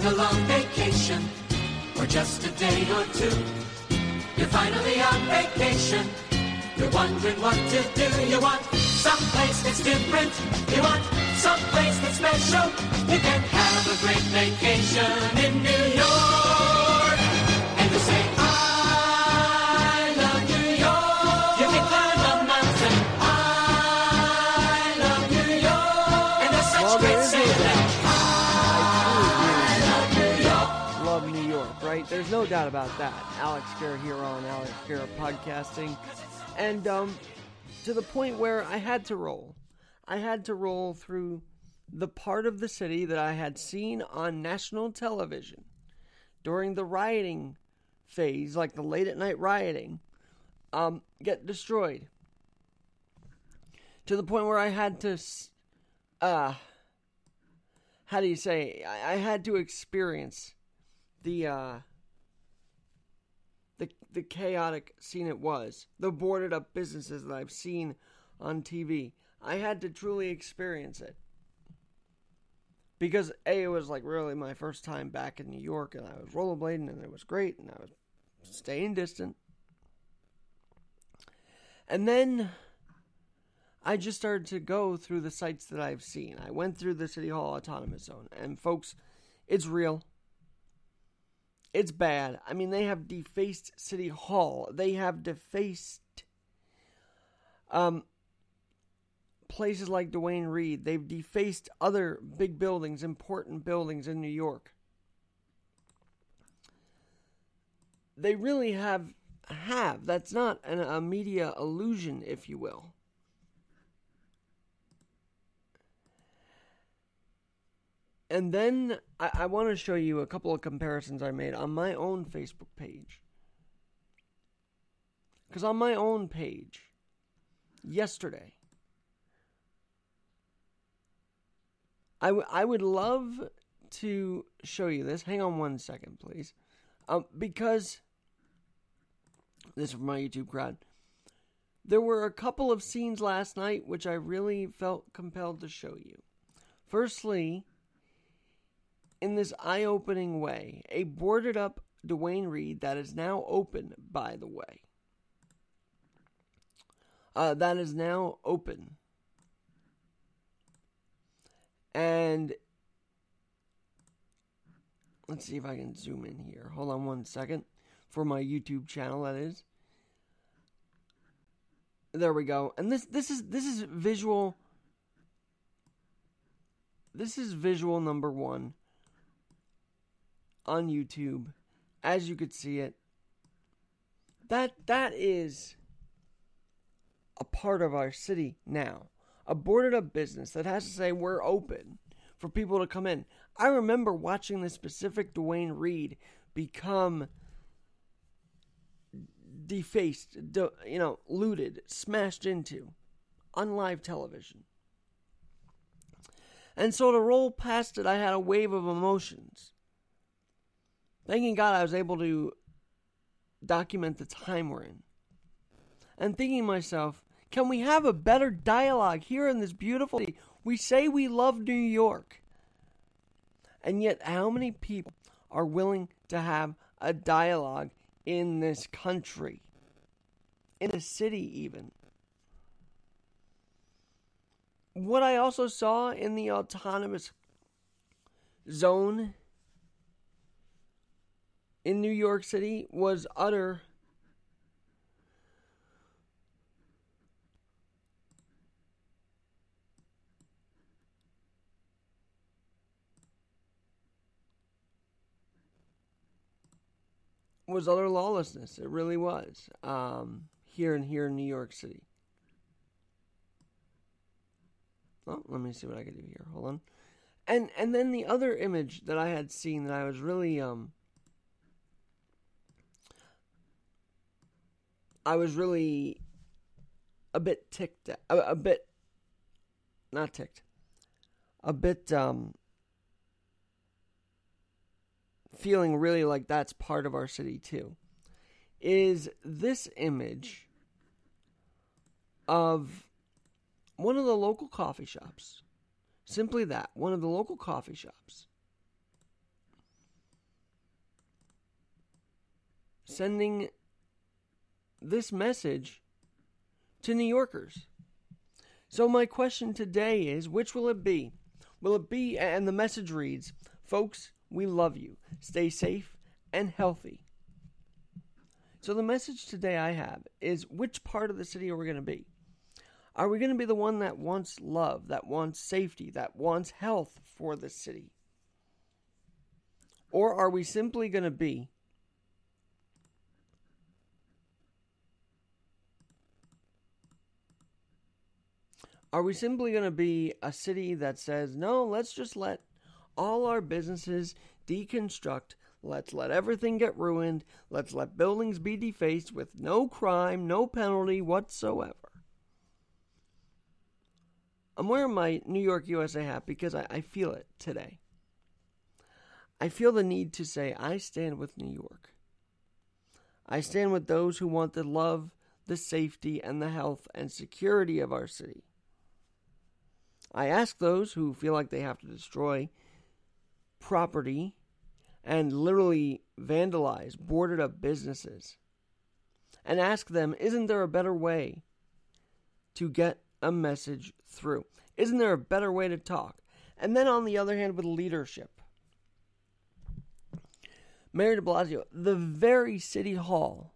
taking a long vacation, or just a day or two. You're finally on vacation. You're wondering what to do. You want someplace that's different. You want someplace that's special. You can have a great vacation in New York. There's no doubt about that. Alex Garrett here on Alex Garrett Podcasting. And um, to the point where I had to roll. I had to roll through the part of the city that I had seen on national television during the rioting phase, like the late at night rioting, um, get destroyed. To the point where I had to, uh, how do you say, I, I had to experience the uh the chaotic scene it was the boarded up businesses that I've seen on TV I had to truly experience it. Because a it was like really my first time back in New York and I was rollerblading and it was great and I was staying distant. And then I just started to go through the sites that I've seen. I went through the City Hall Autonomous Zone and folks it's real it's bad. I mean, they have defaced City Hall. They have defaced um, places like Duane Reade. They've defaced other big buildings, important buildings in New York. They really have have. That's not an, a media illusion, if you will. And then I, I want to show you a couple of comparisons I made on my own Facebook page. Because on my own page, yesterday, I, w- I would love to show you this. Hang on one second, please. Um, because this is from my YouTube crowd. There were a couple of scenes last night which I really felt compelled to show you. Firstly, in this eye opening way, a boarded up Duane Reade that is now open, by the way. Uh, that is now open. And let's see if I can zoom in here. Hold on one second. For my YouTube channel, that is. There we go. And this this is this is visual this is visual number one on YouTube, as you could see it. That that is a part of our city now. A boarded up business that has to say we're open for people to come in. I remember watching the specific Duane Reade become defaced, de- you know, looted, smashed into on live television. And so to roll past it, I had a wave of emotions. Thanking God I was able to document the time we're in. And thinking myself, can we have a better dialogue here in this beautiful city? We say we love New York. And yet, how many people are willing to have a dialogue in this country? In a city, even. What I also saw in the autonomous zone in New York City was utter was utter lawlessness. It really was. Um, here and here in New York City. Oh, let me see what I can do here. Hold on. And and then the other image that I had seen that I was really um I was really a bit ticked, a, a bit not ticked, a bit um, feeling really like that's part of our city too. Is this image of one of the local coffee shops? Simply that, one of the local coffee shops. Sending this message to New Yorkers. So, my question today is which will it be? Will it be, and the message reads, Folks, we love you. Stay safe and healthy. So, the message today I have is which part of the city are we going to be? Are we going to be the one that wants love, that wants safety, that wants health for the city? Or are we simply going to be Are we simply going to be a city that says, no, let's just let all our businesses deconstruct Let's let everything get ruined. Let's let buildings be defaced with no crime, no penalty whatsoever. I'm wearing my New York USA hat because I, I, feel it today. I feel the need to say, I stand with New York. I stand with those who want the love, the safety, and the health and security of our city. I ask those who feel like they have to destroy property and literally vandalize boarded up businesses and ask them, isn't there a better way to get a message through? Isn't there a better way to talk? And then on the other hand, with leadership. Mayor de Blasio, the very city hall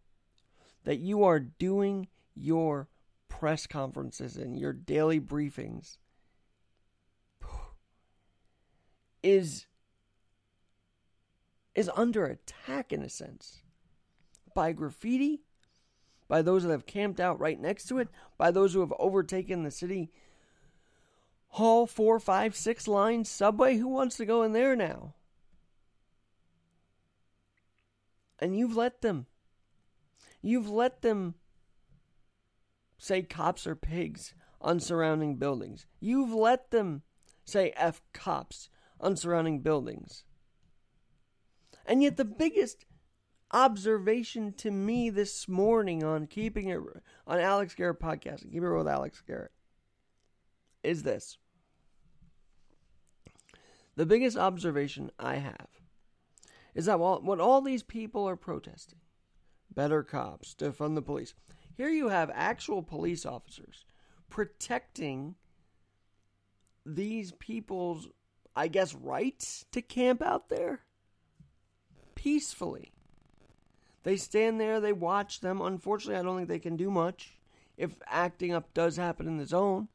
that you are doing your press conferences and your daily briefings is is under attack in a sense by graffiti, by those that have camped out right next to it, by those who have overtaken the city hall four, five, six line subway. Who wants to go in there now? And you've let them. You've let them say cops are pigs on surrounding buildings. You've let them say F cops on surrounding buildings. And yet, the biggest observation to me this morning on keeping it on Alex Garrett podcast, keep it real with Alex Garrett, is this. The biggest observation I have is that while, what all these people are protesting, better cops, defund the police, here you have actual police officers protecting these people's, I guess, right to camp out there peacefully. They stand there, they watch them. Unfortunately, I don't think they can do much if acting up does happen in the zone.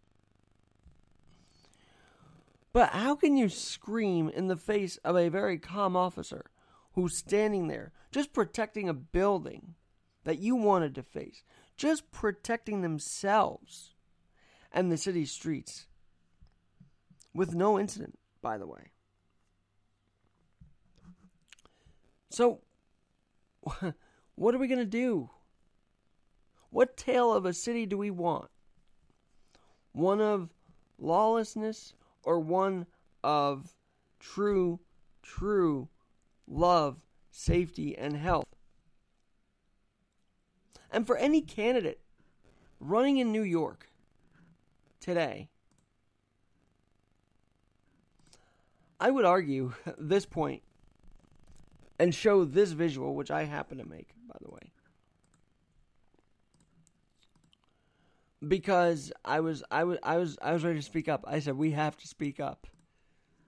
But how can you scream in the face of a very calm officer who's standing there just protecting a building that you wanted to face, just protecting themselves and the city streets with no incident, by the way? So, what are we going to do? What tale of a city do we want? One of lawlessness or one of true, true love, safety, and health? And for any candidate running in New York today, I would argue this point and show this visual, which I happen to make, by the way. Because I was I was I was I was ready to speak up. I said we have to speak up.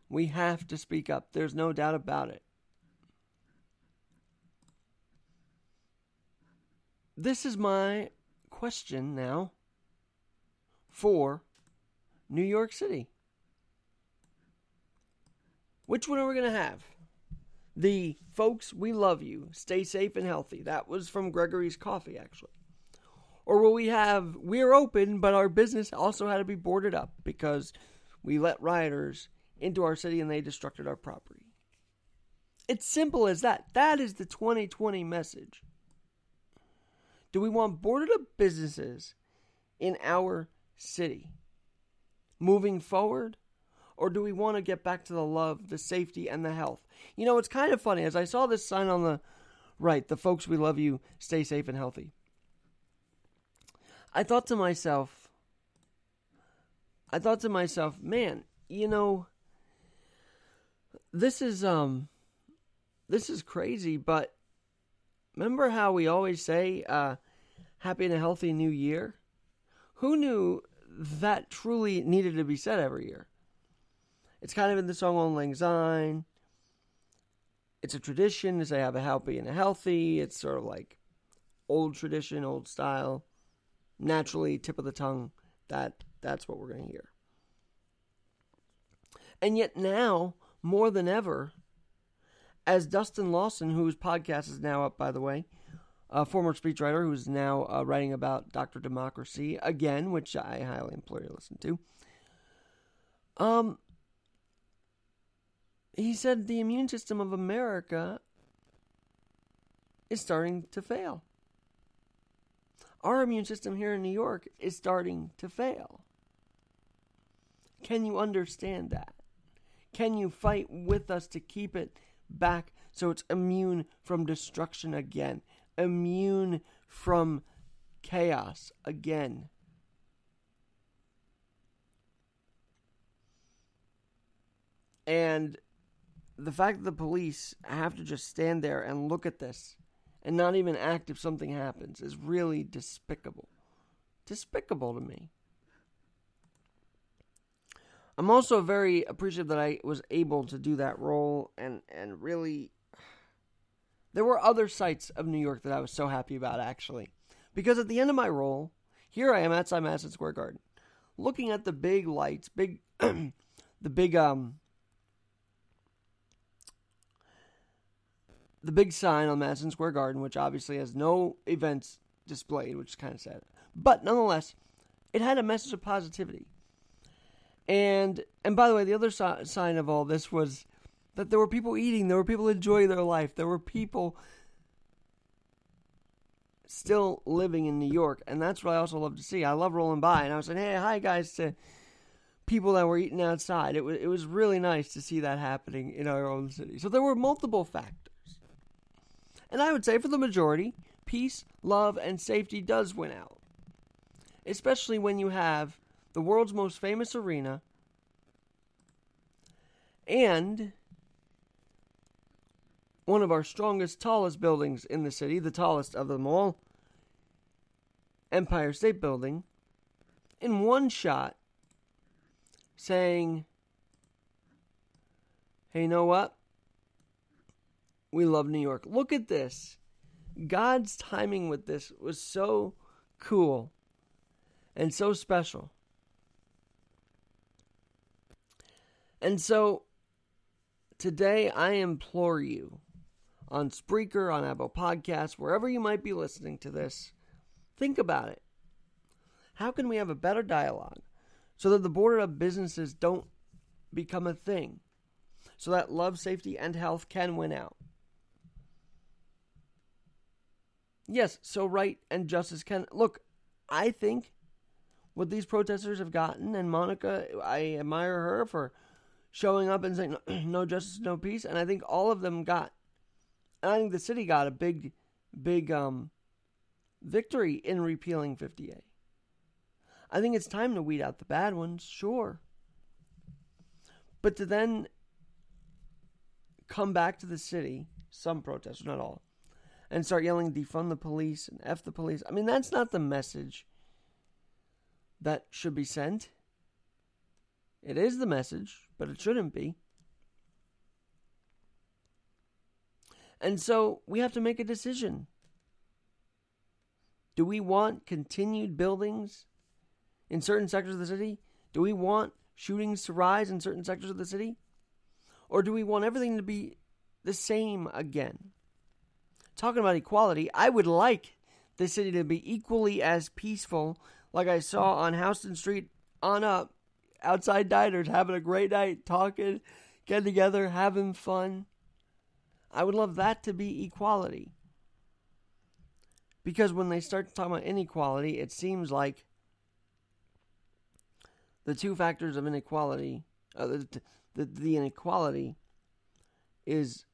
We have to speak up. There's no doubt about it. This is my question now for New York City. Which one are we going to have? The folks, we love you. Stay safe and healthy. That was from Gregory's Coffee, actually. Or will we have, we're open, but our business also had to be boarded up because we let rioters into our city and they destructed our property? It's simple as that. That is the 2020 message. Do we want boarded up businesses in our city moving forward? Or do we want to get back to the love, the safety, and the health? You know, it's kind of funny. As I saw this sign on the right, the folks we love you, stay safe and healthy. I thought to myself, I thought to myself, man, you know, this is um this is crazy, but Remember how we always say, uh, happy and a healthy new year? Who knew that truly needed to be said every year? It's kind of in the song Auld Lang Syne. It's a tradition to say have a happy and a healthy. It's sort of like old tradition, old style. Naturally, tip of the tongue. That that's what we're going to hear. And yet now, more than ever, as Dustin Lawson, whose podcast is now up, by the way, a former speechwriter who's now uh, writing about Dr. Democracy again, which I highly implore you to listen to. Um, he said the immune system of America is starting to fail. Our immune system here in New York is starting to fail. Can you understand that? Can you fight with us to keep it back so it's immune from destruction again? Immune from chaos again? And the fact that the police have to just stand there and look at this and not even act if something happens is really despicable. Despicable to me. I'm also very appreciative that I was able to do that role and and really there were other sites of New York that I was so happy about actually. Because at the end of my role, here I am outside Madison Square Garden, looking at the big lights, big the big um the big sign on Madison Square Garden, which obviously has no events displayed, which is kind of sad. But nonetheless, it had a message of positivity. And and by the way, the other si- sign of all this was that there were people eating, there were people enjoying their life, there were people still living in New York, and that's what I also love to see. I love rolling by, and I was saying, "Hey, hi guys!" to people that were eating outside. It was it was really nice to see that happening in our own city. So there were multiple factors. And I would say for the majority, peace, love, and safety does win out. Especially when you have the world's most famous arena and one of our strongest, tallest buildings in the city, the tallest of them all, Empire State Building, in one shot saying, hey, you know what? We love New York. Look at this. God's timing with this was so cool and so special. And so today I implore you on Spreaker, on Apple Podcasts, wherever you might be listening to this, think about it. How can we have a better dialogue so that the border of businesses don't become a thing? So that love, safety, and health can win out. Yes, so right and justice can. Look, I think what these protesters have gotten, and Monica, I admire her for showing up and saying, no justice, no peace. And I think all of them got, I think the city got a big, big um, victory in repealing 50A. I think it's time to weed out the bad ones, sure. But to then come back to the city, some protesters, not all, and start yelling defund the police and F the police. I mean, that's not the message that should be sent. It is the message, but it shouldn't be. And so we have to make a decision. Do we want continued buildings in certain sectors of the city? Do we want shootings to rise in certain sectors of the city? Or do we want everything to be the same again? Talking about equality, I would like the city to be equally as peaceful, like I saw on Houston Street on up, outside diners, having a great night, talking, getting together, having fun. I would love that to be equality. Because when they start talking about inequality, it seems like the two factors of inequality, uh, the, the, the inequality is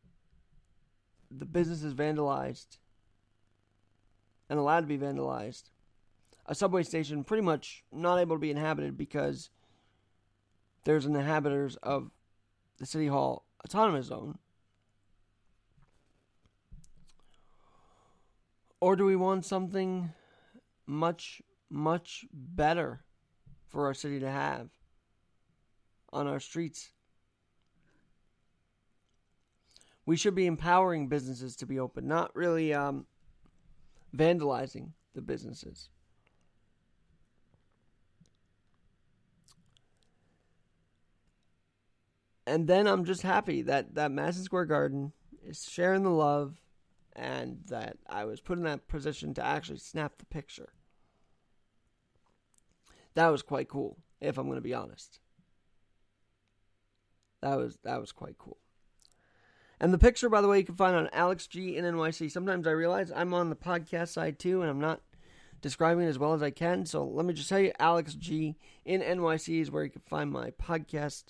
the business is vandalized and allowed to be vandalized. A subway station pretty much not able to be inhabited because there's inhabitants of the City Hall Autonomous Zone Or do we want something much, much better for our city to have on our streets? We should be empowering businesses to be open, not really um, vandalizing the businesses. and then I'm just happy that that Madison Square Garden is sharing the love, and that I was put in that position to actually snap the picture. That was quite cool, if I'm going to be honest. That was that was quite cool. And the picture, by the way, you can find on Alex G in NYC. Sometimes I realize I'm on the podcast side too, and I'm not describing it as well as I can. So let me just tell you, Alex G in NYC is where you can find my podcast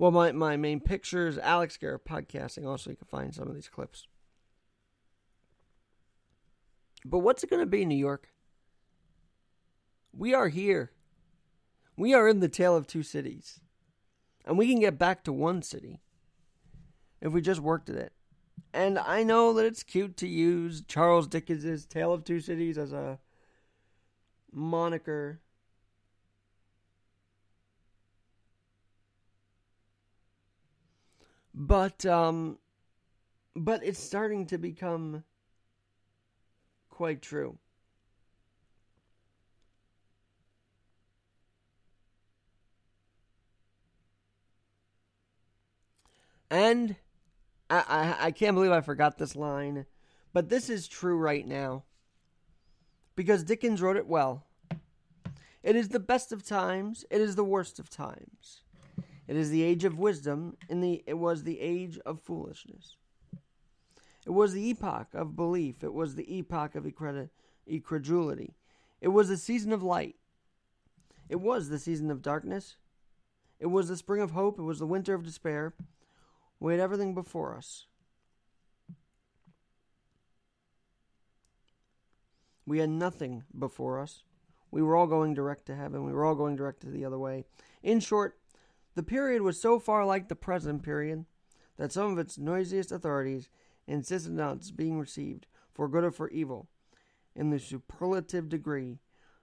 well, my, my main picture is Alex Garrett podcasting. Also, you can find some of these clips. But what's it going to be, New York? We are here. We are in the tale of two cities. And we can get back to one city if we just worked at it. And I know that it's cute to use Charles Dickens' Tale of Two Cities as a moniker But um but it's starting to become quite true. And I, I, can't believe I forgot this line, but this is true right now. Because Dickens wrote it well. It is the best of times, it is the worst of times. It is the age of wisdom, and the, it was the age of foolishness. It was the epoch of belief. It was the epoch of incredulity. It was the season of light. It was the season of darkness. It was the spring of hope. It was the winter of despair. We had everything before us. We had nothing before us. We were all going direct to heaven. We were all going direct to the other way. In short, the period was so far like the present period that some of its noisiest authorities insisted on its being received, for good or for evil, in the superlative degree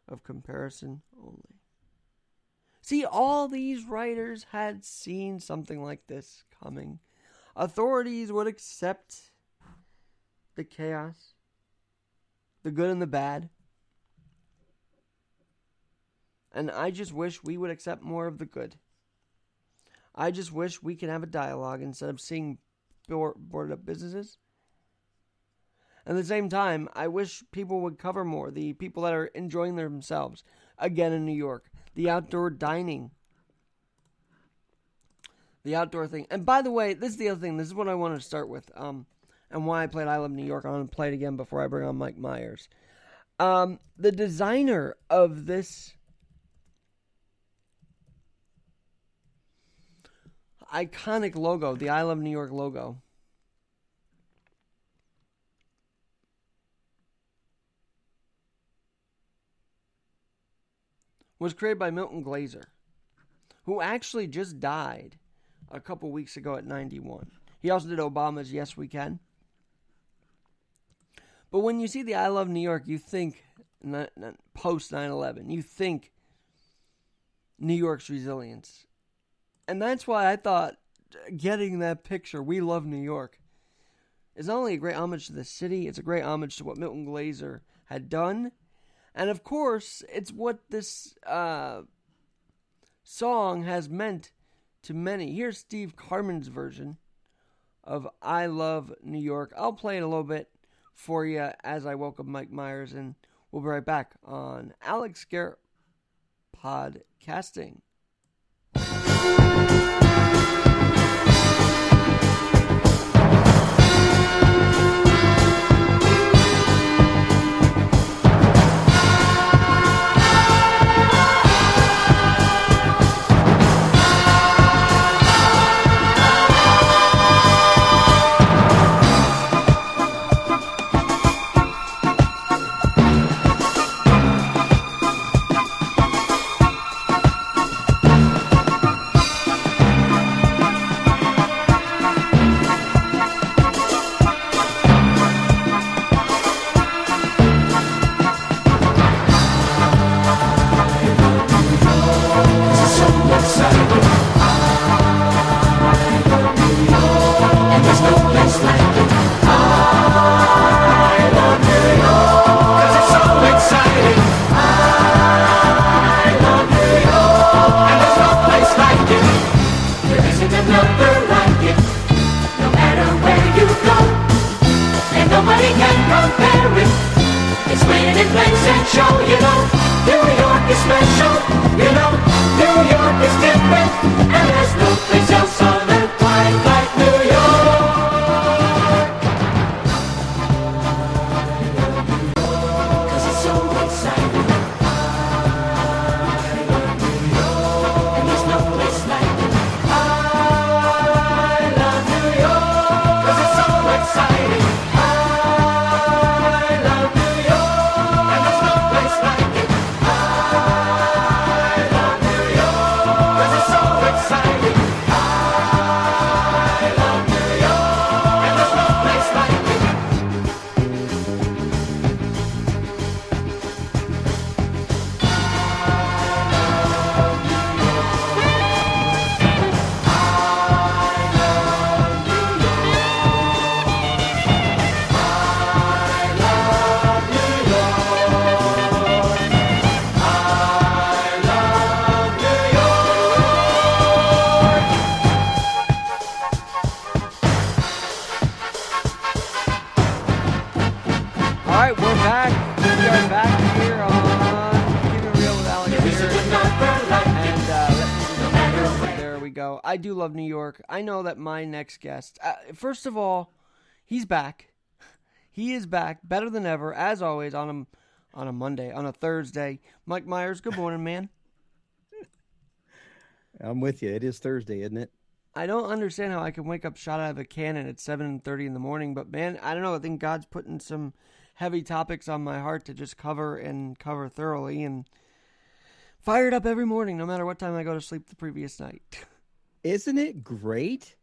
of comparison only. See, all these writers had seen something like this coming. Authorities would accept the chaos, the good and the bad. And I just wish we would accept more of the good. I just wish we could have a dialogue instead of seeing boarded up businesses. At the same time, I wish people would cover more the people that are enjoying themselves again in New York, the outdoor dining, the outdoor thing. And by the way, this is the other thing. This is what I want to start with, um, and why I played I Love New York. I want to play it again before I bring on Mike Myers. Um, the designer of this iconic logo, the I Love New York logo. Was created by Milton Glaser, who actually just died a couple weeks ago at 91. He also did Obama's Yes We Can. But when you see the I Love New York, you think post 9 11, you think New York's resilience and that's why I thought getting that picture, We Love New York, is not only a great homage to the city, it's a great homage to what Milton Glaser had done. And of course, it's what this uh, song has meant to many. Here's Steve Karmen's version of I Love New York. I'll play it a little bit for you as I welcome Mike Myers, and we'll be right back on Alex Garrett Podcasting. Nutting and comparing. It's winning in and Show, you know. New York is special, you know. New York is different, and there's no place next guest, uh, first of all, he's back. He is back, better than ever, as always on a on a Monday, on a Thursday. Mike Myers, good morning, man. I'm with you. It is Thursday, isn't it? I don't understand how I can wake up shot out of a cannon at seven thirty in the morning, but man, I don't know. I think God's putting some heavy topics on my heart to just cover and cover thoroughly, and fired up every morning, no matter what time I go to sleep the previous night. Isn't it great?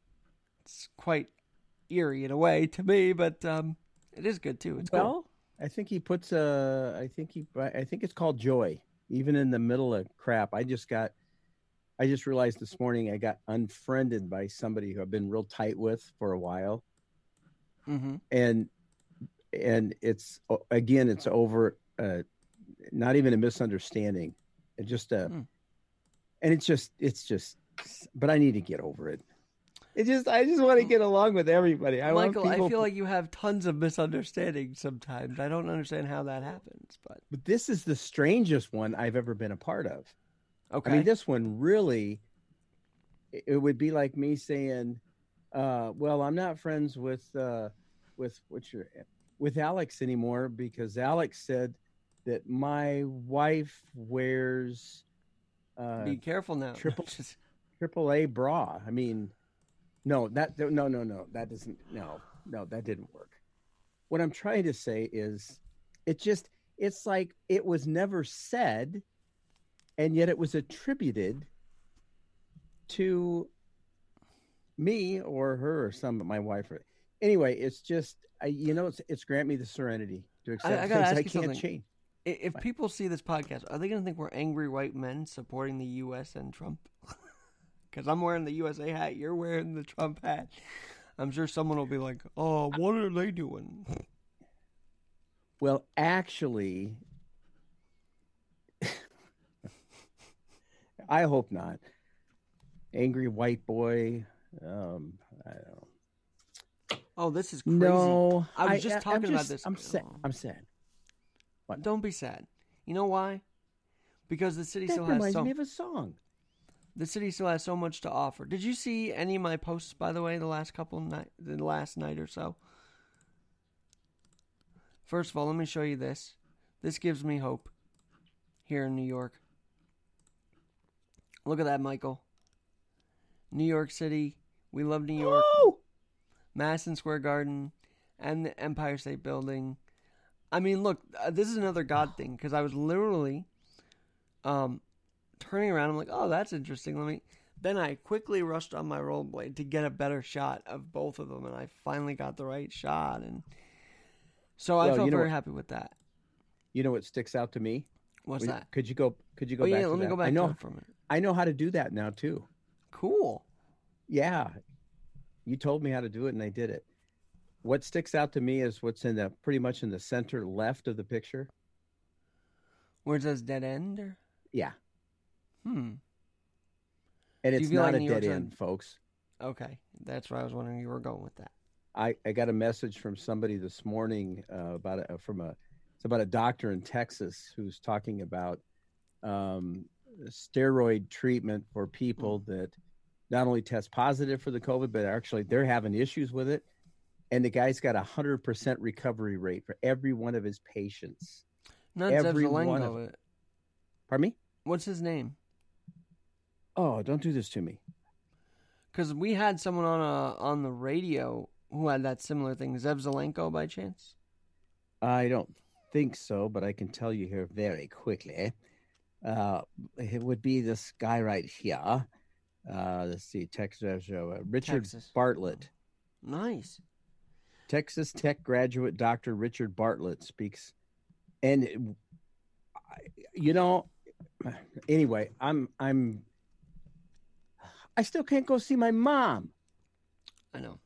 It's quite eerie in a way to me, but um, it is good too. It's cool. Well, I think he puts a. I think he. I think it's called joy, even in the middle of crap. I just got. I just realized this morning I got unfriended by somebody who I've been real tight with for a while, hmm and and it's again it's over. Uh, not even a misunderstanding. It just uh, Hmm. and it's just it's just. But I need to get over it. It just I just want to get along with everybody. I Michael, want people I feel like you have tons of misunderstandings sometimes. I don't understand how that happens, but But this is the strangest one I've ever been a part of. okay. I mean, this one really, it would be like me saying, uh, "Well, I'm not friends with uh, with what's your with Alex anymore because Alex said that my wife wears uh, Be careful now. triple- triple A bra." I mean, no, that no, no, no, that doesn't. No, no, that didn't work. What I'm trying to say is, it just it's like it was never said, and yet it was attributed to me or her or some but my wife. Or, anyway, it's just I, you know it's it's grant me the serenity to accept I gotta things ask I can't something. change. If people see this podcast, are they going to think we're angry white men supporting the U.S. and Trump? Because I'm wearing the USA hat, you're wearing the Trump hat. I'm sure someone will be like, "Oh, what are they doing?" Well, actually, I hope not. Angry white boy. Um, I don't know. Oh, this is crazy. No, I was just I'm talking about this. I'm sad. Oh. I'm sad. Don't be sad. You know why? Because the city That still has reminds so me of a song. The city still has so much to offer. Did you see any of my posts by the way the last couple night the last night or so? First of all, let me show you this. This gives me hope here in New York. Look at that, Michael. New York City. We love New York. Oh, Madison Square Garden and the Empire State Building. I mean, look, uh, this is another God thing because I was literally um, turning around. I'm like, oh, that's interesting. Let me. Then I quickly rushed on my rollerblade to get a better shot of both of them, and I finally got the right shot. And so I Well, felt you know very what- happy with that. you know what sticks out to me? What's Would- that? Could you go? Could you go oh back? yeah, to let me that? go back I know. to it for a minute. I know how to do that now too. Cool. Yeah, you told me how to do it, and I did it. What sticks out to me is what's in the pretty much in the center left of the picture. Where it says dead end? Or? Yeah, Hmm. and it's not like a dead end, folks. Okay, that's where I was wondering you were going with that. I, I got a message from somebody this morning uh, about a, from a it's about a doctor in Texas who's talking about um, steroid treatment for people that not only test positive for the COVID, but actually they're having issues with it. And the guy's got a hundred percent recovery rate for every one of his patients. Not Every Zelenko. of- uh, Pardon me? What's his name? Oh, don't do this to me. Because we had someone on a, on the radio who had that similar thing. Zev Zelenko, by chance? I don't think so, but I can tell you here very quickly. Uh, it would be this guy right here. Uh, let's see, Texas, uh, Richard Texas. Bartlett. Nice. Texas Tech graduate Dr. Richard Bartlett speaks. And it- you know, anyway, I'm I'm I still can't go see my mom. I know.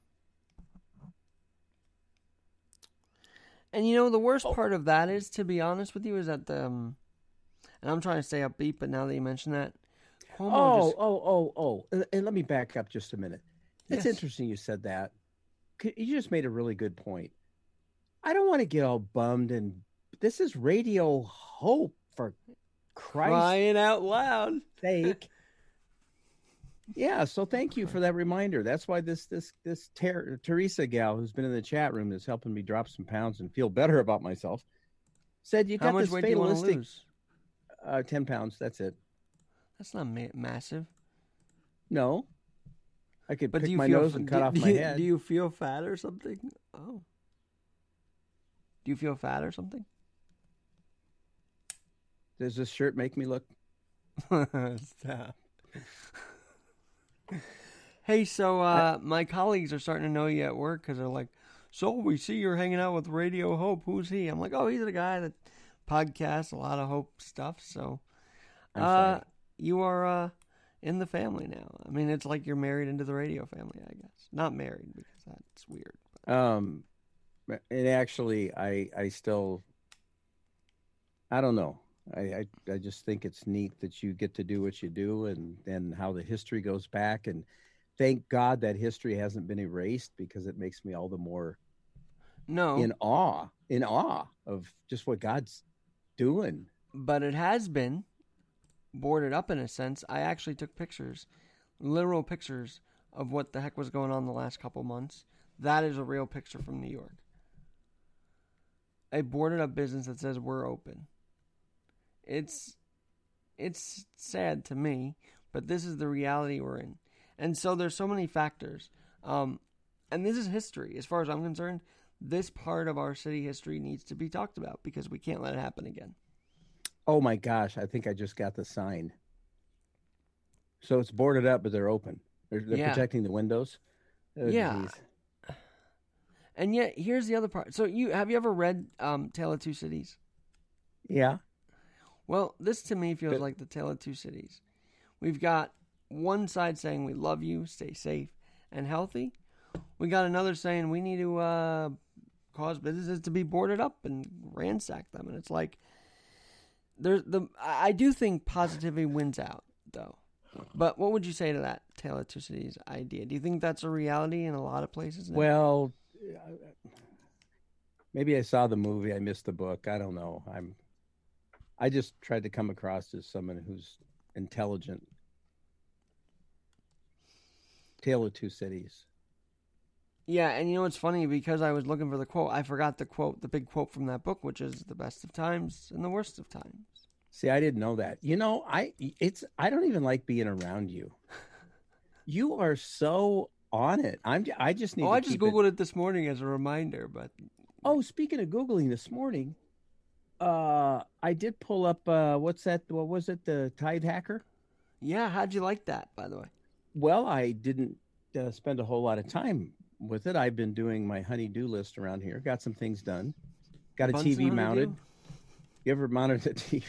And you know the worst Oh. part of that is, to be honest with you, is that the, um, and I'm trying to stay upbeat, but now that you mention that, Cuomo Oh, just, oh, oh, oh. And- And let me back up just a minute. It's Yes. interesting you said that. You just made a really good point. I don't want to get all bummed and this is Radio Hope for Christ's crying out loud. sake. Yeah, so thank you for that reminder. That's why this this this Ter- Teresa gal who's been in the chat room is helping me drop some pounds and feel better about myself. Said you How got much this weight do you want to fatalistic lose? uh, ten pounds. That's it. That's not ma- massive. No, I could But pick do you my feel nose f- and do, cut off do my you, head. Do you feel fat or something? Oh. Do you feel fat or something? Does this shirt make me look? Stop. Hey, so uh, my colleagues are starting to know you at work because they're like, "So we see you're hanging out with Radio Hope. Who's he?" I'm like, "Oh, he's the guy that podcasts a lot of Hope stuff." So, uh, you are uh, in the family now. I mean, it's like you're married into the radio family, I guess. Not married because that's weird. Um, and actually, I I still, I don't know. I, I I just think it's neat that you get to do what you do, and and how the history goes back, and thank God that history hasn't been erased because it makes me all the more No, in awe, in awe of just what God's doing. but it has been boarded up in a sense. I actually took pictures, literal pictures of what the heck was going on the last couple months. That is a real picture from New York. A boarded up business that says we're open. It's it's sad to me, but this is the reality we're in. And so there's so many factors. Um, and this is history. As far as I'm concerned, this part of our city history needs to be talked about because we can't let it happen again. Oh my gosh! I think I just got the sign. So it's boarded up, but they're open. They're, they're Yeah. protecting the windows. Oh, Yeah. geez. And yet, here's the other part. So, you have you ever read um, Tale of Two Cities? Yeah. Well, this to me feels like the Tale of Two Cities. We've got one side saying we love you, stay safe and healthy. We got another saying we need to uh, cause businesses to be boarded up and ransack them. And it's like there's the I I do think positivity wins out though. But what would you say to that Tale of Two Cities idea? Do you think that's a reality in a lot of places? now? Well, maybe I saw the movie. I missed the book. I don't know. I'm. I just tried to come across as someone who's intelligent. Tale of Two Cities. Yeah, and you know what's funny? Because I was looking for the quote, I forgot the quote, the big quote from that book, which is the best of times and the worst of times. See, I didn't know that. You know, I it's I don't even like being around you. You are so on it. I'm. I just need. Oh, I just keep it- googled it. this morning as a reminder, but Oh, speaking of googling this morning, uh, I did pull up. Uh, what's that? What was it? The Tide Hacker. yeah, how'd you like that? By the way, Well, I didn't uh, spend a whole lot of time with it. I've been doing my honey-do list around here. Got some things done. Got a Bunsen TV honeydew? mounted. You ever mounted a TV?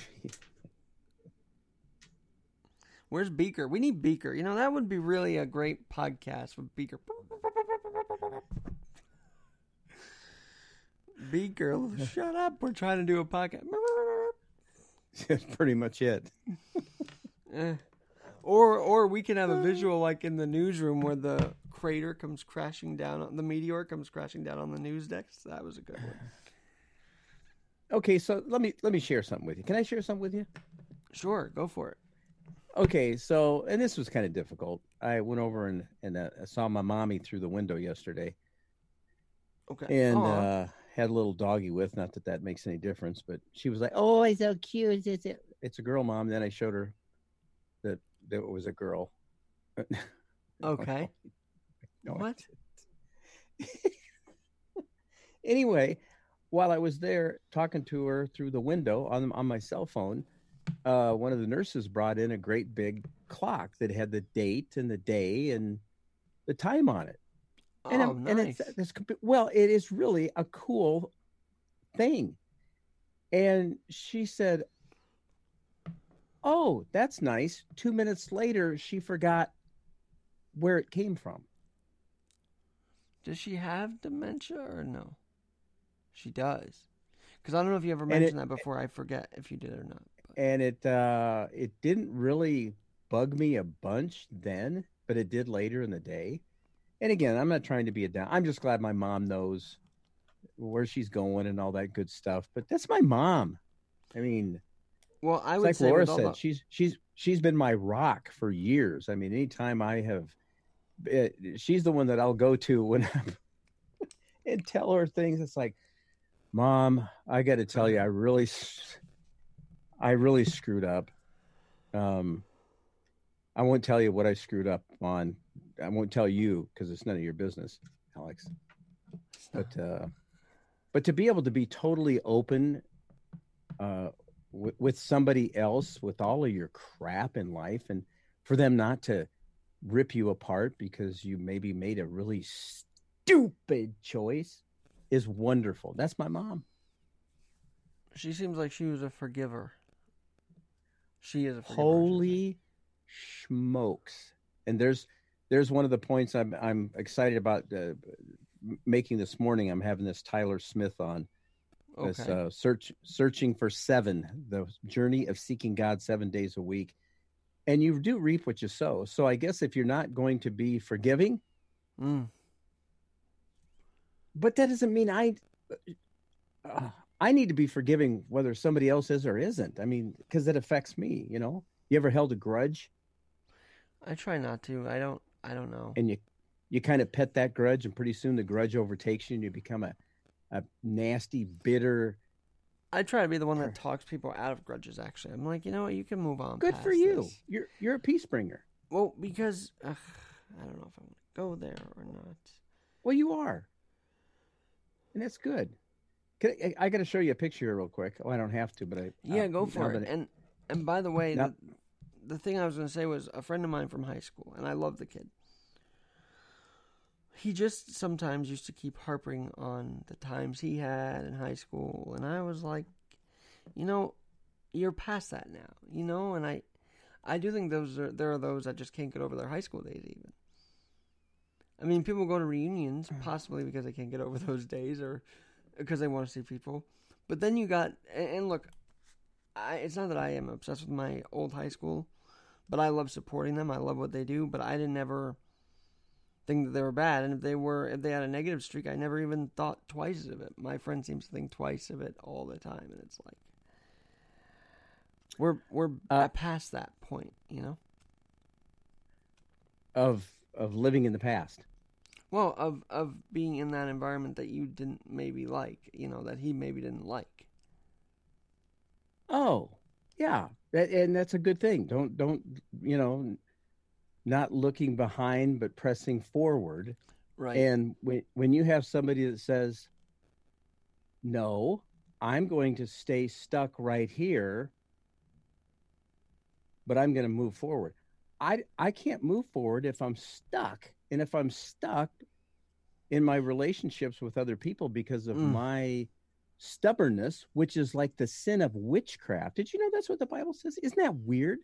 Where's Beaker? We need Beaker. You know that would be really a great podcast with Beaker. Beaker, shut up! We're trying to do a podcast. That's pretty much it. Eh. Or or we can have a visual like in the newsroom where the crater comes crashing down on the meteor comes crashing down on the news decks. That was a good one. Okay, so let me let me share something with you. Can I share something with you? Sure, go for it. okay, so and this was kind of difficult. I went over and and uh, saw my mommy through the window yesterday, Okay. and Aw. uh, had a little doggy with. Not that that makes any difference, but she was like, "Oh, he's so cute." It's, it's, it's a girl, mom. Then I showed her that that it was a girl. okay. No, What? anyway, while I was there talking to her through the window on on my cell phone, uh, one of the nurses brought in a great big clock that had the date and the day and the time on it. And, oh, nice. and it's, it's well, it is really a cool thing. And she said, "Oh, that's nice." Two minutes later, she forgot where it came from. Does she have dementia or no? She does. Because I don't know if you ever it- mentioned that before. I forget if you did or not. But and it uh it didn't really bug me a bunch then but it did later in the day and again i'm not trying to be a down i'm just glad my mom knows where she's going and all that good stuff but that's my mom. I mean well, I would like say laura said the- she's she's she's been my rock for years. I mean anytime i have it, she's the one that i'll go to when i'm and tell her things. It's like mom i got to tell you i really i really screwed up. Um i won't tell you what i screwed up on i won't tell you because it's none of your business alex but uh but to be able to be totally open uh with, with somebody else with all of your crap in life and for them not to rip you apart because you maybe made a really stupid choice is wonderful that's my mom she seems like she was a forgiver. She is a forgiver. I should say. holy smokes and there's there's one of the points i'm i'm excited about uh, making this morning. I'm having this tyler smith on. This uh, search searching for seven the journey of seeking god seven days a week. And you do reap what you sow. So i guess if you're not going to be forgiving Mm. but that doesn't mean i uh, i need to be forgiving whether somebody else is or isn't. I mean because it affects me you know? You ever held a grudge? I try not to. I don't. I don't know. and you you kind of pet that grudge and pretty soon the grudge overtakes you and you become a a nasty bitter I try to be the one that talks people out of grudges. Actually, I'm like, you know what? You can move on. good for you this. you're you're a peace bringer Well, because I don't know if I want to go there or not. well you are and that's good Can I, I got to show you a picture here real quick oh i don't have to but i Yeah, uh, go for it. And and by the way, Now- the, the thing I was going to say was a friend of mine from high school, and I love the kid. He just sometimes used to keep harping on the times he had in high school, and I was like, you know, you're past that now, you know. And I, I do think those are there are those that just can't get over their high school days even. I mean, people go to reunions mm. possibly because they can't get over those days or because they want to see people. But then you got and, and look, I, it's not that I am obsessed with my old high school, but I love supporting them. I love what they do, but I didn't ever think that they were bad. And if they were, if they had a negative streak, I never even thought twice of it. My friend seems to think twice of it all the time, and it's like we're we're Uh, past that point, you know. of of living in the past Well, of of being in that environment that you didn't maybe like, you know, that he maybe didn't like. oh yeah that, and that's a good thing don't don't you know not looking behind but pressing forward Right. And when when you have somebody that says, "No, I'm going to stay stuck right here, but I'm going to move forward," I I can't move forward if I'm stuck, and if I'm stuck in my relationships with other people because of Mm. my stubbornness, which is like the sin of witchcraft. Did you know that's what the Bible says? Isn't that weird?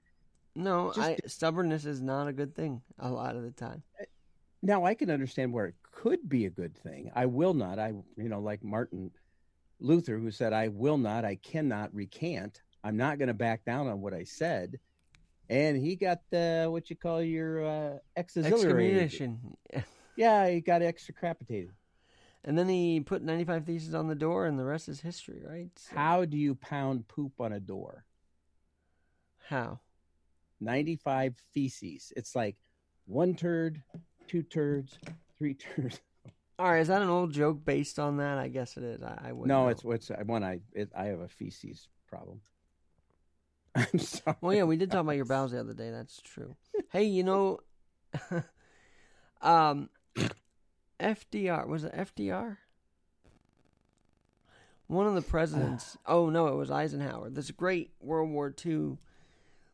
no, just- I, stubbornness is not a good thing a lot of the time. now I can understand where it could be a good thing. I will not. I, you know, like Martin Luther, who said, I will not, I cannot recant. I'm not going to back down on what I said. And he got the, what you call your uh. Excommunication. Yeah, he got extracapitated. And then he put 95 Theses on the door, and the rest is history, right? So- How do you pound poop on a door? How? 95 feces. It's like one turd, two turds, three turds. All right, is that an old joke based on that? I guess it is. I, I wouldn't. No, know. it's it's one I it, I have a feces problem. I'm sorry. Well, yeah, we did talk about your bowels the other day. That's true. hey, you know, um, FDR was it FDR? One of the presidents. Ah. oh no, it was Eisenhower. This great World War II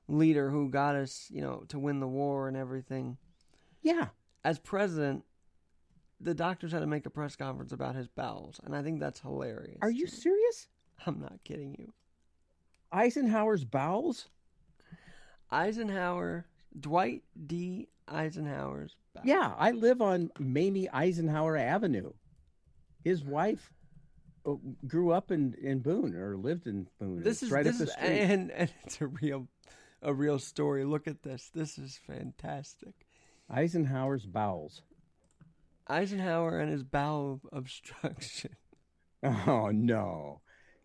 leader who got us, you know, to win the war and everything. Yeah. As president, the doctors had to make a press conference about his bowels, and I think that's hilarious. Are you serious? I'm not kidding you. Eisenhower's bowels? Eisenhower, Dwight D. Eisenhower's. Yeah, I live on Mamie Eisenhower Avenue. His wife uh, grew up in, in Boone or lived in Boone. This It's is right this up the is, street. and and it's a real a real story. Look at this. This is fantastic. Eisenhower's bowels. Eisenhower and his bowel obstruction. Oh no.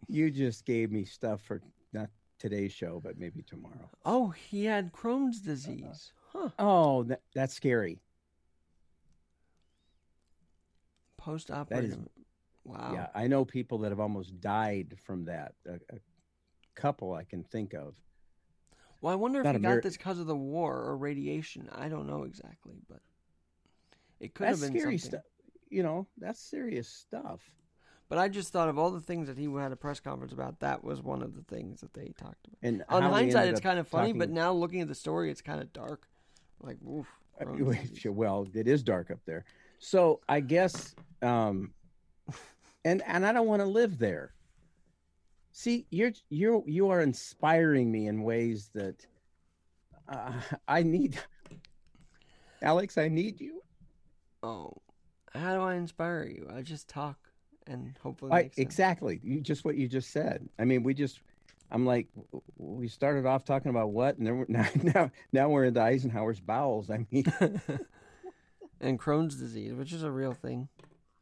You just gave me stuff for not today's show, but maybe tomorrow. Oh, he had Crohn's disease. Huh. Oh, that, that's scary. Post operative. Wow. Yeah, I know people that have almost died from that. A, a couple I can think of. Well, I wonder if he got this because of the war or radiation. I don't know exactly, but it could that's have been scary something. stuff. You know, that's serious stuff. But I just thought of all the things that he had a press conference about. That was one of the things that they talked about. And On hindsight, it's kind of funny, talking- but now looking at the story, it's kind of dark. Like, oof. Well, it is dark up there. So I guess, um, and and I don't want to live there. See, you're you're you are inspiring me in ways that uh, I need. Alex, I need you. Oh, how do I inspire you? I just talk and hopefully I, exactly, you, just what you just said. I mean, we just. I'm like, we started off talking about what, and then we're, now now now we're into Eisenhower's bowels. I mean, and Crohn's disease, which is a real thing.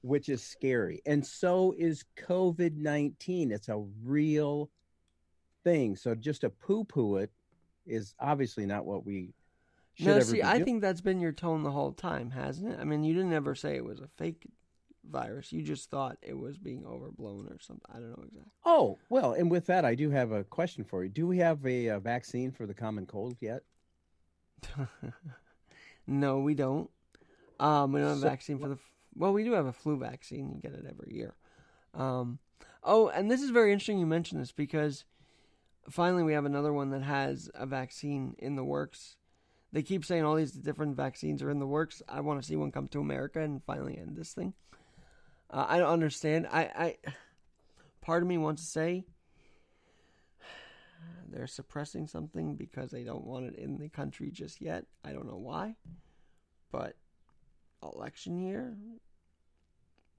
Which is scary. And so is COVID 19. It's a real thing. So just to poo poo it is obviously not what we should No, see, I doing. think that's been your tone the whole time, hasn't it? I mean, you didn't ever say it was a fake virus. You just thought it was being overblown or something. I don't know exactly. Oh, well, and with that, I do have a question for you. Do we have a, uh vaccine for the common cold yet? no, we don't. Um, we don't have a So- vaccine for the. Well, we do have a flu vaccine. You get it every year. Um, oh, and this is very interesting. You mentioned this because finally we have another one that has a vaccine in the works. They keep saying all these different vaccines are in the works. I want to see one come to America and finally end this thing. Uh, I don't understand. I, I, part of me wants to say they're suppressing something because they don't want it in the country just yet. I don't know why, but election year,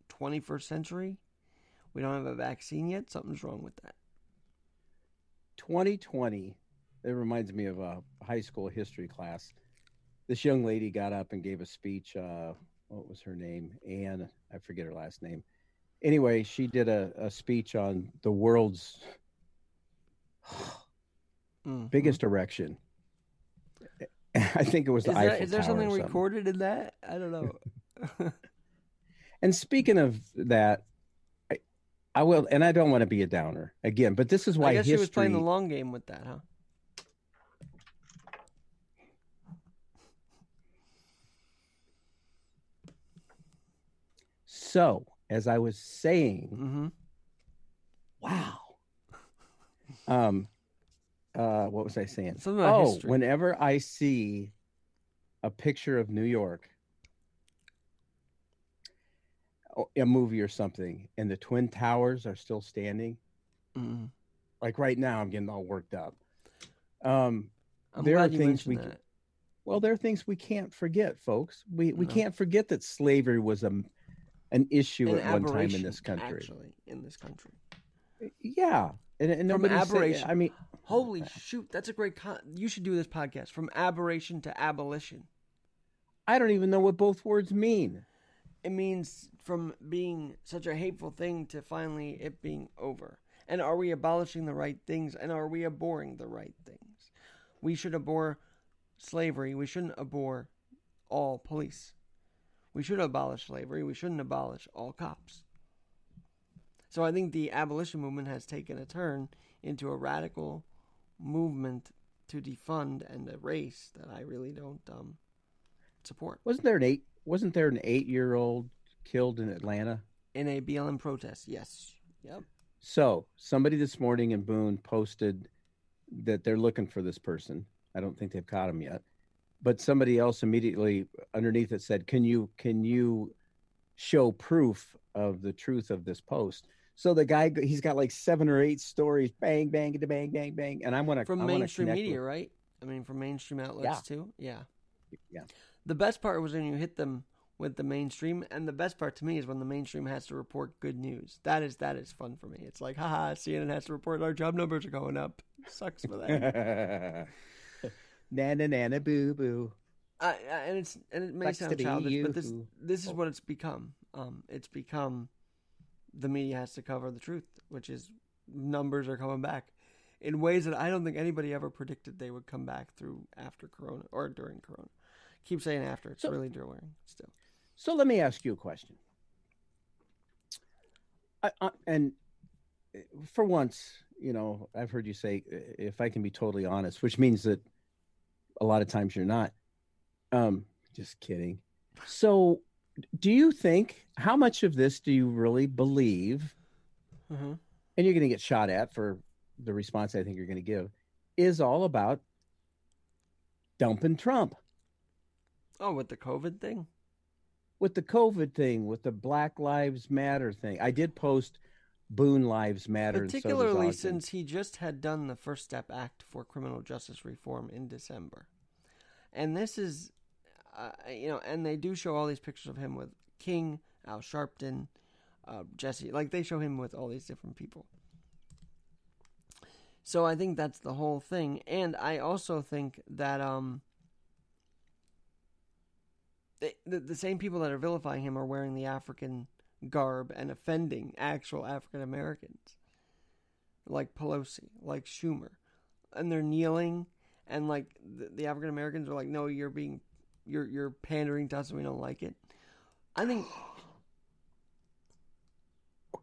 21st century, we don't have a vaccine yet. Something's wrong with that. 2020, it reminds me of a high school history class. This young lady got up and gave a speech. Uh, what was her name? Anne, I forget her last name. Anyway, she did a, a speech on the world's Mhm. biggest erection. I think it was the Is Eiffel is there Tower something or recorded in that? I don't know. And speaking of that, I, I will, and I don't want to be a downer again, but this is why I guess history. she was playing the long game with that, huh? so, as I was saying, Mm-hmm. wow. Um, uh, what was I saying? Something about oh, history. whenever I see a picture of New York, a movie or something, and the twin towers are still standing, Mm-hmm. like right now, I'm getting all worked up. Um, I'm There are things we that. Well, there are things we can't forget, folks. We we No. can't forget that slavery was a, an issue An at one time in this country. Actually, in this country. Yeah, and, and From say- I mean, Holy shoot, that's a great con- you should do this podcast from aberration to abolition. I don't even know what both words mean. It means from being such a hateful thing to finally it being over. And are we abolishing the right things and are we abhorring the right things? We should abhor slavery, we shouldn't abhor all police. We should abolish slavery. We shouldn't abolish all cops. So I think the abolition movement has taken a turn into a radical movement to defund and erase that I really don't um, support. Wasn't there an eight? Wasn't there an eight-year-old killed in Atlanta? In a BLM protest, yes. Yep. So somebody this morning in Boone posted that they're looking for this person. I don't think they've caught him yet, but somebody else immediately underneath it said, "Can you can you show proof of the truth of this post?" So the guy he's got like seven or eight stories, bang bang bang bang bang, and I want to from I mainstream media, with- right? I mean, from mainstream outlets too. Yeah. Yeah. The best part was when you hit them with the mainstream, and the best part to me is when the mainstream has to report good news. That is that is fun for me. It's like, haha, CNN has to report our job numbers are going up. Sucks for them. Nana nana boo boo. I, I, and it's and it may Sucks sound childish, but this this is what it's become. Um, it's become the media has to cover the truth, which is numbers are coming back in ways that I don't think anybody ever predicted they would come back through after Corona or during Corona. Keep saying after; it's So- really during still. So let me ask you a question. I, I, and for once, you know, I've heard you say, if I can be totally honest, which means that a lot of times you're not. Um, just kidding. So, do you think how much of this do you really believe? Mm-hmm. And you're going to get shot at for the response I think you're going to give. Is all about dumping Trump. Oh, with the COVID thing. with the COVID thing, with the Black Lives Matter thing. I did post Boone Lives Matter, and so Particularly since he just had done the First Step Act for criminal justice reform in December. And this is, uh, you know, and they do show all these pictures of him with King, Al Sharpton, uh, Jesse. Like they show him with all these different people. So I think that's the whole thing. And I also think that um, the, the, the same people that are vilifying him are wearing the African garb and offending actual African Americans, like Pelosi, like Schumer, and they're kneeling, and like the, the African Americans are like, "No, you're being, you're you're pandering to us, and we don't like it." I think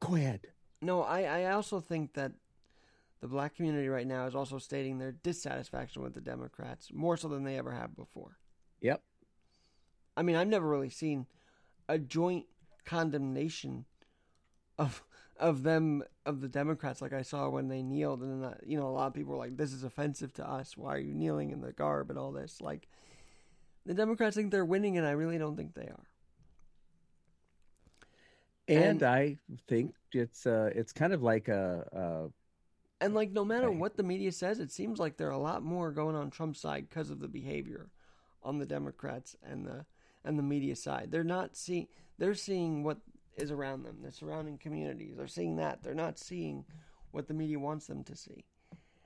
Go ahead. no, I I also think that the black community right now is also stating their dissatisfaction with the Democrats more so than they ever have before. Yep. I mean, I've never really seen a joint condemnation of of them of the Democrats like I saw when they kneeled, and then you know a lot of people were like, "This is offensive to us. Why are you kneeling in the garb and all this?" Like the Democrats think they're winning, and I really don't think they are. And, And- I think it's uh it's kind of like a, And like, no matter what the media says, it seems like there are a lot more going on Trump's side because of the behavior on the Democrats and the and the media side. They're not seeing they're seeing what is around them, the surrounding communities. They're seeing that. They're not seeing what the media wants them to see.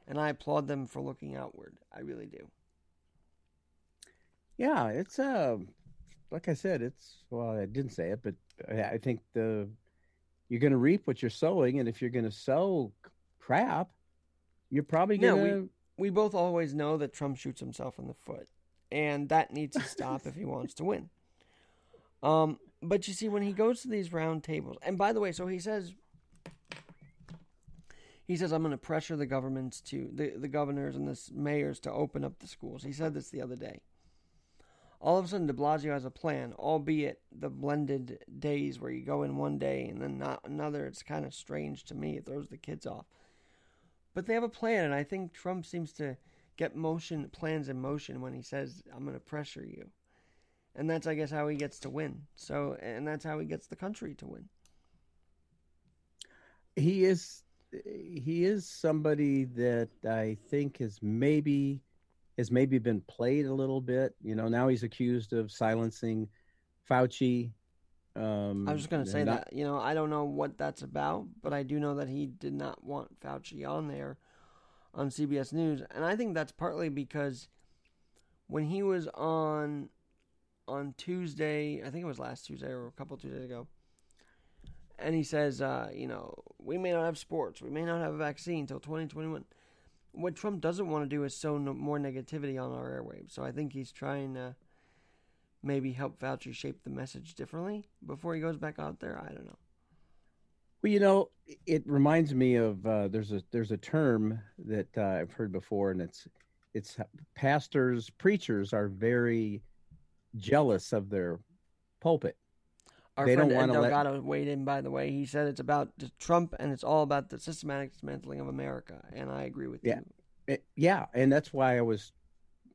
And I applaud them for looking outward. I really do. Yeah, it's uh like I said, it's well I didn't say it, but I I think the you're going to reap what you're sowing, and if you're going to sow crap, you're probably going we- to. We both always know that Trump shoots himself in the foot, and that needs to stop if he wants to win. Um, but you see, when he goes to these round tables, and by the way, so he says, he says, I'm going to pressure the governments to the the governors and the mayors to open up the schools. He said this the other day. All of a sudden, De Blasio has a plan, albeit the blended days where you go in one day and then not another. It's kind of strange to me. It throws the kids off. But they have a plan, and I think Trump seems to get motion plans in motion when he says, "I'm going to pressure you," and that's, I guess, how he gets to win. So, and that's how he gets the country to win. he is he is somebody that I think is maybe has maybe been played a little bit. You know, now he's accused of silencing Fauci. Um, I was just going to say not- that. You know, I don't know what that's about, but I do know that he did not want Fauci on there on CBS News, and I think that's partly because when he was on on Tuesday, I think it was last Tuesday or a couple Tuesdays ago, and he says, uh, you know, we may not have sports, we may not have a vaccine until 2021. What Trump doesn't want to do is sow no, more negativity on our airwaves. So I think he's trying to maybe help Fauci shape the message differently before he goes back out there. I don't know. Well, you know, it reminds me of uh, there's a there's a term that uh, I've heard before, and it's it's pastors, preachers are very jealous of their pulpit. Our They friend don't Ed wanna let- Delgado weighed in, by the way. He said it's about Trump and it's all about the systematic dismantling of America, and I agree with Yeah. you. It- yeah, and that's why I was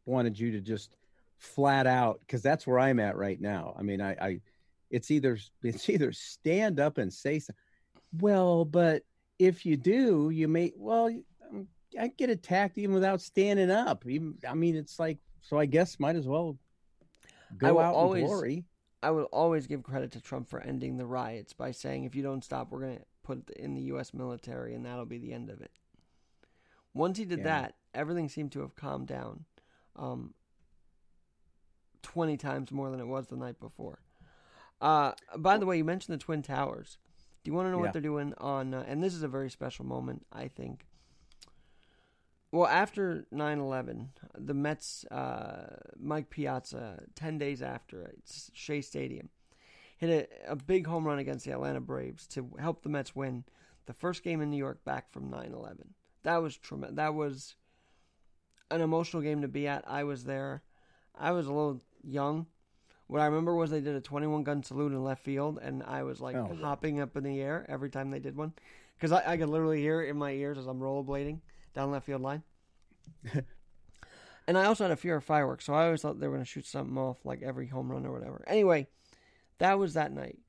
wanted you to just flat out because that's where I'm at right now. I mean, I, I it's either it's either stand up and say so, well, but if you do, you may well I get attacked even without standing up. Even I mean, it's like so. I guess might as well I go will out always- in glory. I will always give credit to Trump for ending the riots by saying, if you don't stop, we're going to put it in the U.S. military, and that'll be the end of it. Once he did Yeah. that, everything seemed to have calmed down um, 20 times more than it was the night before. Uh, by the way, you mentioned the Twin Towers. Do you want to know Yeah. what they're doing on? Uh, and this is a very special moment, I think. Well, after 9 11, the Mets, uh, Mike Piazza, 10 days after, it's Shea Stadium, hit a, a big home run against the Atlanta Braves to help the Mets win the first game in New York back from 9 11. That was tremendous. That was an emotional game to be at. I was there. I was a little young. What I remember was they did a 21 gun salute in left field, and I was like Oh, hopping up in the air every time they did one. Because I, I could literally hear it in my ears as I'm rollerblading down left field line. and I also had a fear of fireworks, so I always thought they were going to shoot something off like every home run or whatever. Anyway, that was that night.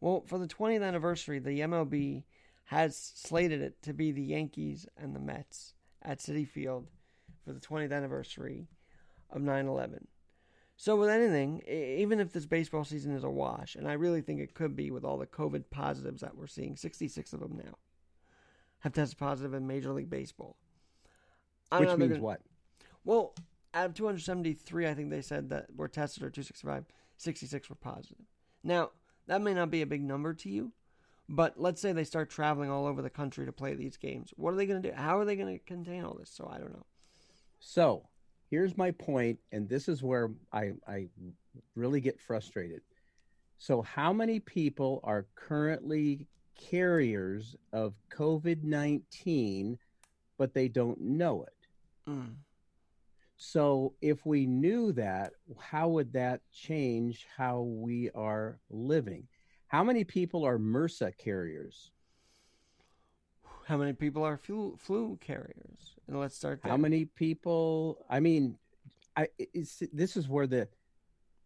Well, for the 20th anniversary, the MLB has slated it to be the Yankees and the Mets at Citi Field for the 20th anniversary of 9 11. So, with anything, even if this baseball season is a wash, and I really think it could be with all the COVID positives that we're seeing, 66 of them now have tested positive in Major League Baseball. I Which means gonna- what? well, out of 273, I think they said that were tested or 265, 66 were positive. Now, that may not be a big number to you, but let's say they start traveling all over the country to play these games. What are they going to do? How are they going to contain all this? So I don't know. So here's my point, and this is where I, I really get frustrated. So, how many people are currently carriers of COVID 19, but they don't know it? Mm. So, if we knew that, how would that change how we are living? How many people are MRSA carriers? How many people are flu, flu carriers? And let's start there. How many people? I mean, I it's, this is where the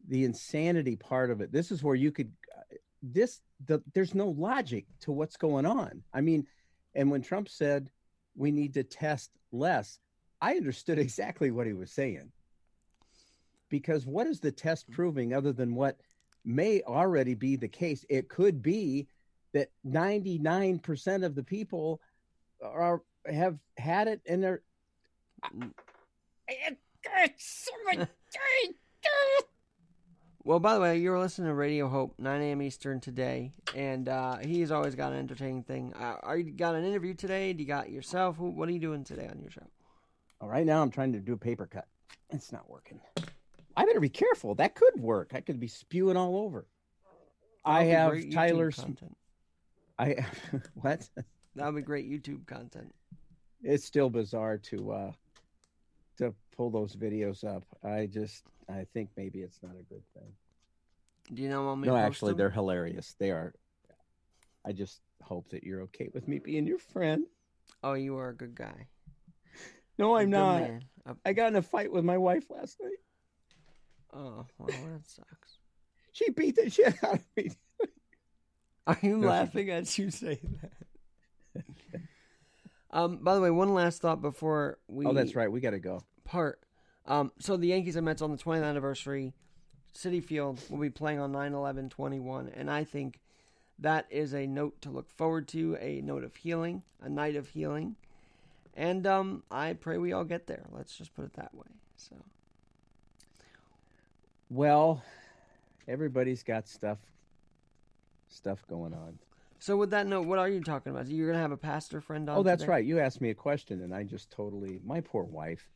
the insanity part of it. This is where you could this the there's no logic to what's going on. I mean, and when Trump said we need to test less, I understood exactly what he was saying. Because what is the test proving other than what may already be the case? It could be that 99% of the people are have had it and they're Well, by the way, you're listening to Radio Hope, 9 a.m. Eastern today, and uh, he's always got an entertaining thing. Uh, are you got an interview today? Do you got yourself? What are you doing today on your show? Right, now I'm trying to do a paper cut. It's not working. I better be careful. That could work. I could be spewing all over. I That'll have Tyler's. content. I what? That would be great YouTube content. It's still bizarre to uh to pull those videos up. I just I think maybe it's not a good thing. Do you know when we no, actually, them? they're hilarious. They are. I just hope that you're okay with me being your friend. Oh, you are a good guy. No, I'm not. man. I got in a fight with my wife last night. oh, well, that sucks. She beat the shit out of me. Are you No, she- laughing as you say that? um. By the way, one last thought before we. Oh, that's right. We got to go. part. Um, so the Yankees and Mets on the 20th anniversary, Citi Field will be playing on 9-11-21, and I think that is a note to look forward to, a note of healing, a night of healing, and um, I pray we all get there. Let's just put it that way. So Well, everybody's got stuff stuff going on. So with that note, what are you talking about? You're gonna have a pastor friend on? Oh, that's today? right. You asked me a question, and I just totally my poor wife.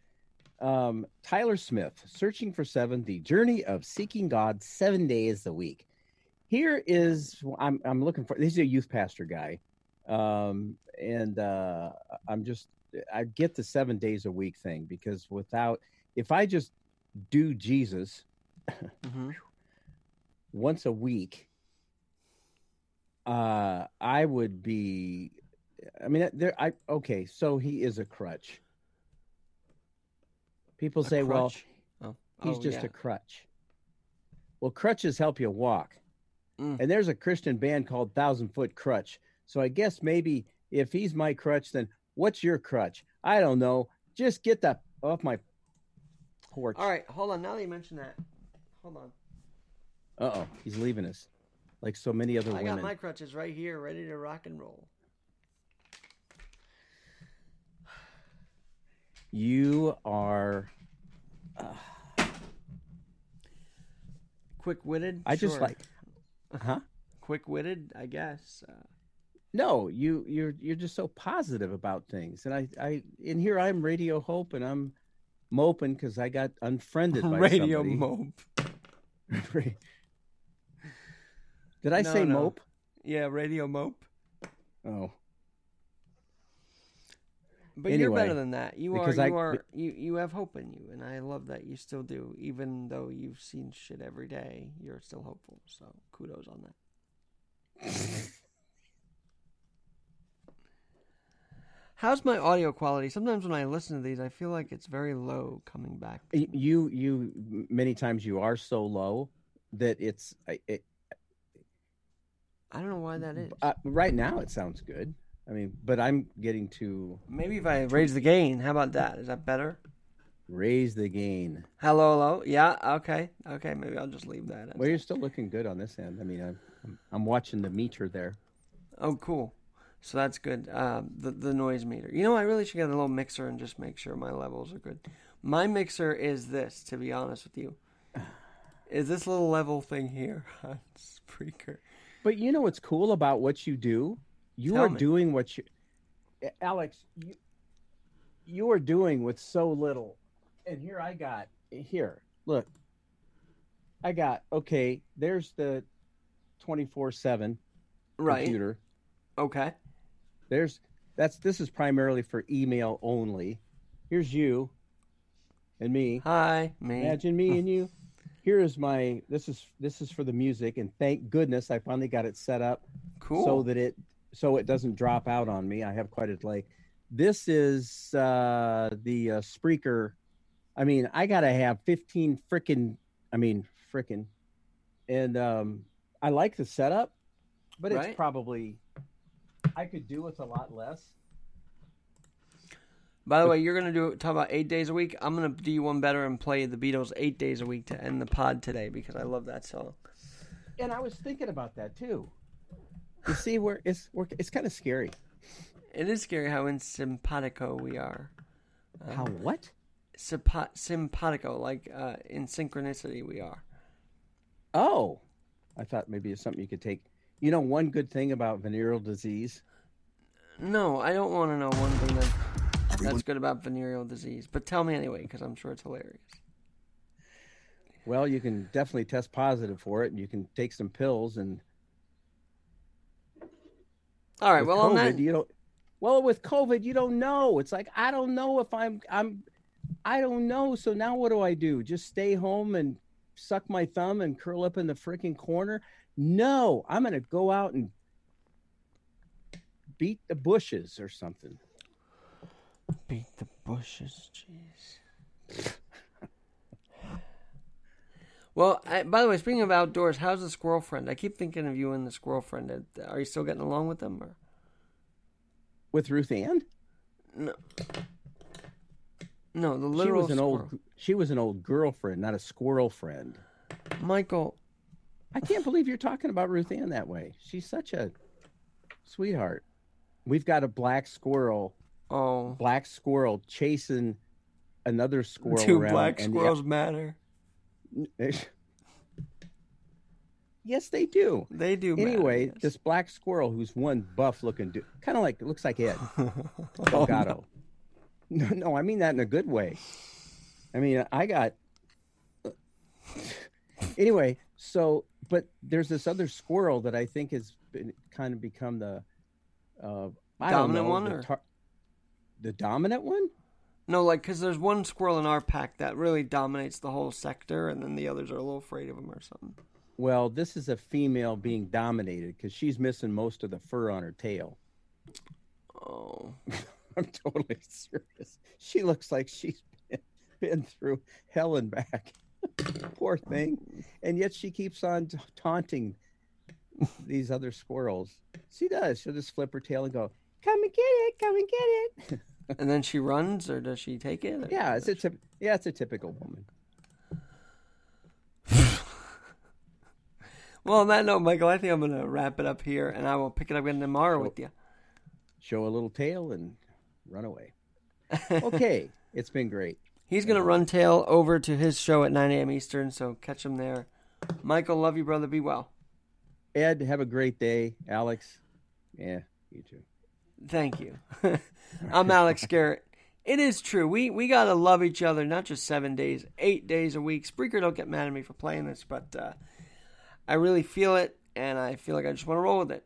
Um, Tyler Smith, searching for seven: the journey of seeking God seven days a week. Here is I'm I'm looking for. He's a youth pastor guy, um, and uh, I'm just I get the seven days a week thing because without if I just do Jesus Mhm. once a week, uh, I would be. I mean, there. I okay. So he is a crutch. People A say, "Well, oh. he's Oh, just yeah. a crutch." Well, crutches help you walk, Mm. and there's a Christian band called Thousand Foot Krutch. So I guess maybe if he's my crutch, then what's your crutch? I don't know. Just get that off my porch. All right, hold on. Now that you mention that, hold on. Uh oh, he's leaving us, like so many other I women. got my crutches right here, ready to rock and roll. You are. Quick witted. I just like. Huh? quick witted. I guess. Uh, No, you you're you're just so positive about things, and I I in here I'm Radio Hope, and I'm moping because I got unfriended by radio somebody. mope. Did I No, say no. mope? Yeah, radio mope. Oh, But you're better than that. You are. You I- are. You you have hope in you, and I love that you still do, even though you've seen shit every day. You're still hopeful. So kudos on that. How's my audio quality? Sometimes when I listen to these, I feel like it's very low coming back. to Y- me. you you many times you are so low that it's I- it, I don't know why that is. uh, right now it sounds good. I mean, but I'm getting to Maybe if I raise the gain, how about that? Is that better? raise the gain. Hello, hello. Yeah. Okay. Okay. Maybe I'll just leave that. Well, you're still looking good on this end. I mean, I'm, I'm watching the meter there. Oh, cool. So that's good. Uh, the the noise meter. You know, I really should get a little mixer and just make sure my levels are good. My mixer is this, to be honest with you. Is this little level thing here on Spreaker? But you know what's cool about what you do? You Tell are me. doing what you, Alex. You, you are doing with so little. And here I got here. Look, I got okay. There's the twenty four seven Right. computer. Okay. There's that's this is primarily for email only. Here's you and me. Hi, me. Imagine me and you. Here is my this is this is for the music and thank goodness I finally got it set up Cool. so that it so it doesn't drop out on me. I have quite a delay. This is uh the uh, Spreaker. I mean, I got to have 15 freaking I mean, freaking and um I like the setup, but it's probably I could do with a lot less. By the way, you're gonna do talk about eight days a week. I'm gonna do you one better and play the Beatles eight days a week to end the pod today because I love that song. And I was thinking about that too. You see, where it's we're, it's kind of scary. It is scary how in simpatico we are. How what? Simpa- simpatico, like uh, in synchronicity we are. Oh, I thought maybe it's something you could take. You know, one good thing about venereal disease. No, I don't want to know one thing that, that's good about venereal disease. But tell me anyway, because I'm sure it's hilarious. Well, you can definitely test positive for it, and you can take some pills. And All right. with Well, on COVID, that, you don't. Well, with COVID, you don't know. It's like I don't know if I'm. I'm. I don't know. So now what do I do? Just stay home and suck my thumb and curl up in the freaking corner? No, I'm gonna go out and beat the bushes or something. beat the bushes. Jeez. well, I, by the way, speaking of outdoors, how's the squirrel friend? I keep thinking of you and the squirrel friend. Are you still getting along with them? Or With Ruth Ann, no? No, the she was an squirrel. old. She was an old girlfriend, not a squirrel friend. Michael. I can't believe you're talking about Ruth Ann that way. She's such a sweetheart. We've got a black squirrel, Oh, black squirrel chasing another squirrel two black squirrels matter. Yes, they do. They do. matter, Anyway, yes. this black squirrel, who's one buff looking dude, kind of like looks like Ed Oh, Delgado. no, no, I mean that in a good way. I mean, I got. anyway, so but there's this other squirrel that I think has been kind of become the uh, Dominant know, one, the, or- tar- the dominant one. No, like because there's one squirrel in our pack that really dominates the whole sector, and then the others are a little afraid of him or something. Well, this is a female being dominated because she's missing most of the fur on her tail. Oh, I'm totally serious. She looks like she's been, been through hell and back. Poor thing. And yet she keeps on taunting these other squirrels. She does. She'll just flip her tail and go, "Come and get it! Come and get it!" and then she runs, or does she take it? yeah, it's a typ- yeah, it's a typical woman. Well, on that note, Michael, I think I'm gonna wrap it up here, and I will pick it up again tomorrow with you. Show a little tail and run away. Okay, it's been great. He's gonna run tail over to his show at 9 a.m. Eastern, so catch him there. Michael, love you, brother. Be well. Ed, have a great day. Alex, yeah, you too. Thank you. I'm Alex Garrett. It is true. We we gotta love each other, not just seven days, eight days a week. Spreaker, don't get mad at me for playing this, but uh, I really feel it, and I feel like I just want to roll with it.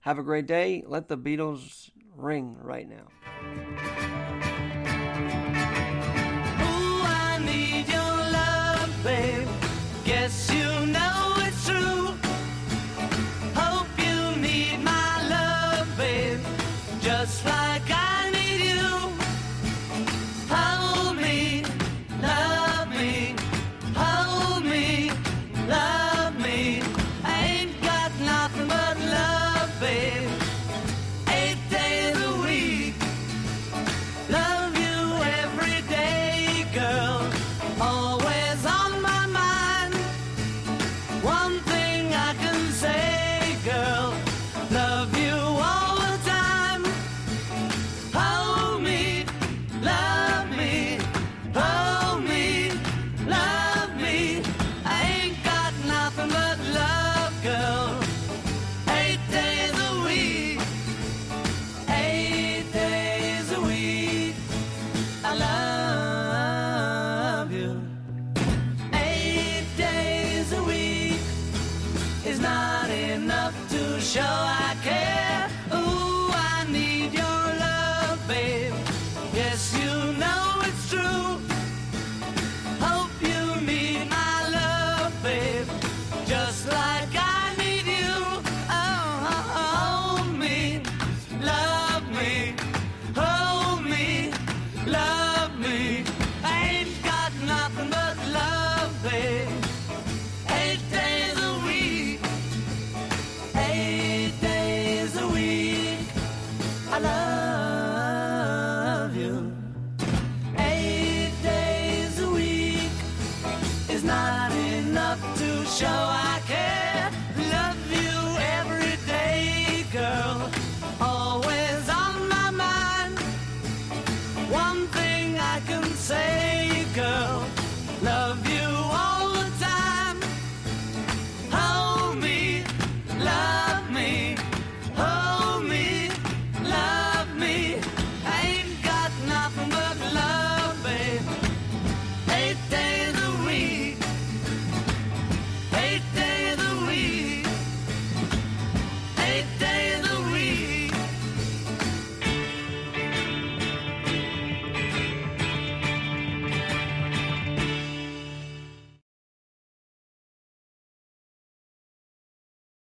Have a great day. Let the Beatles ring right now.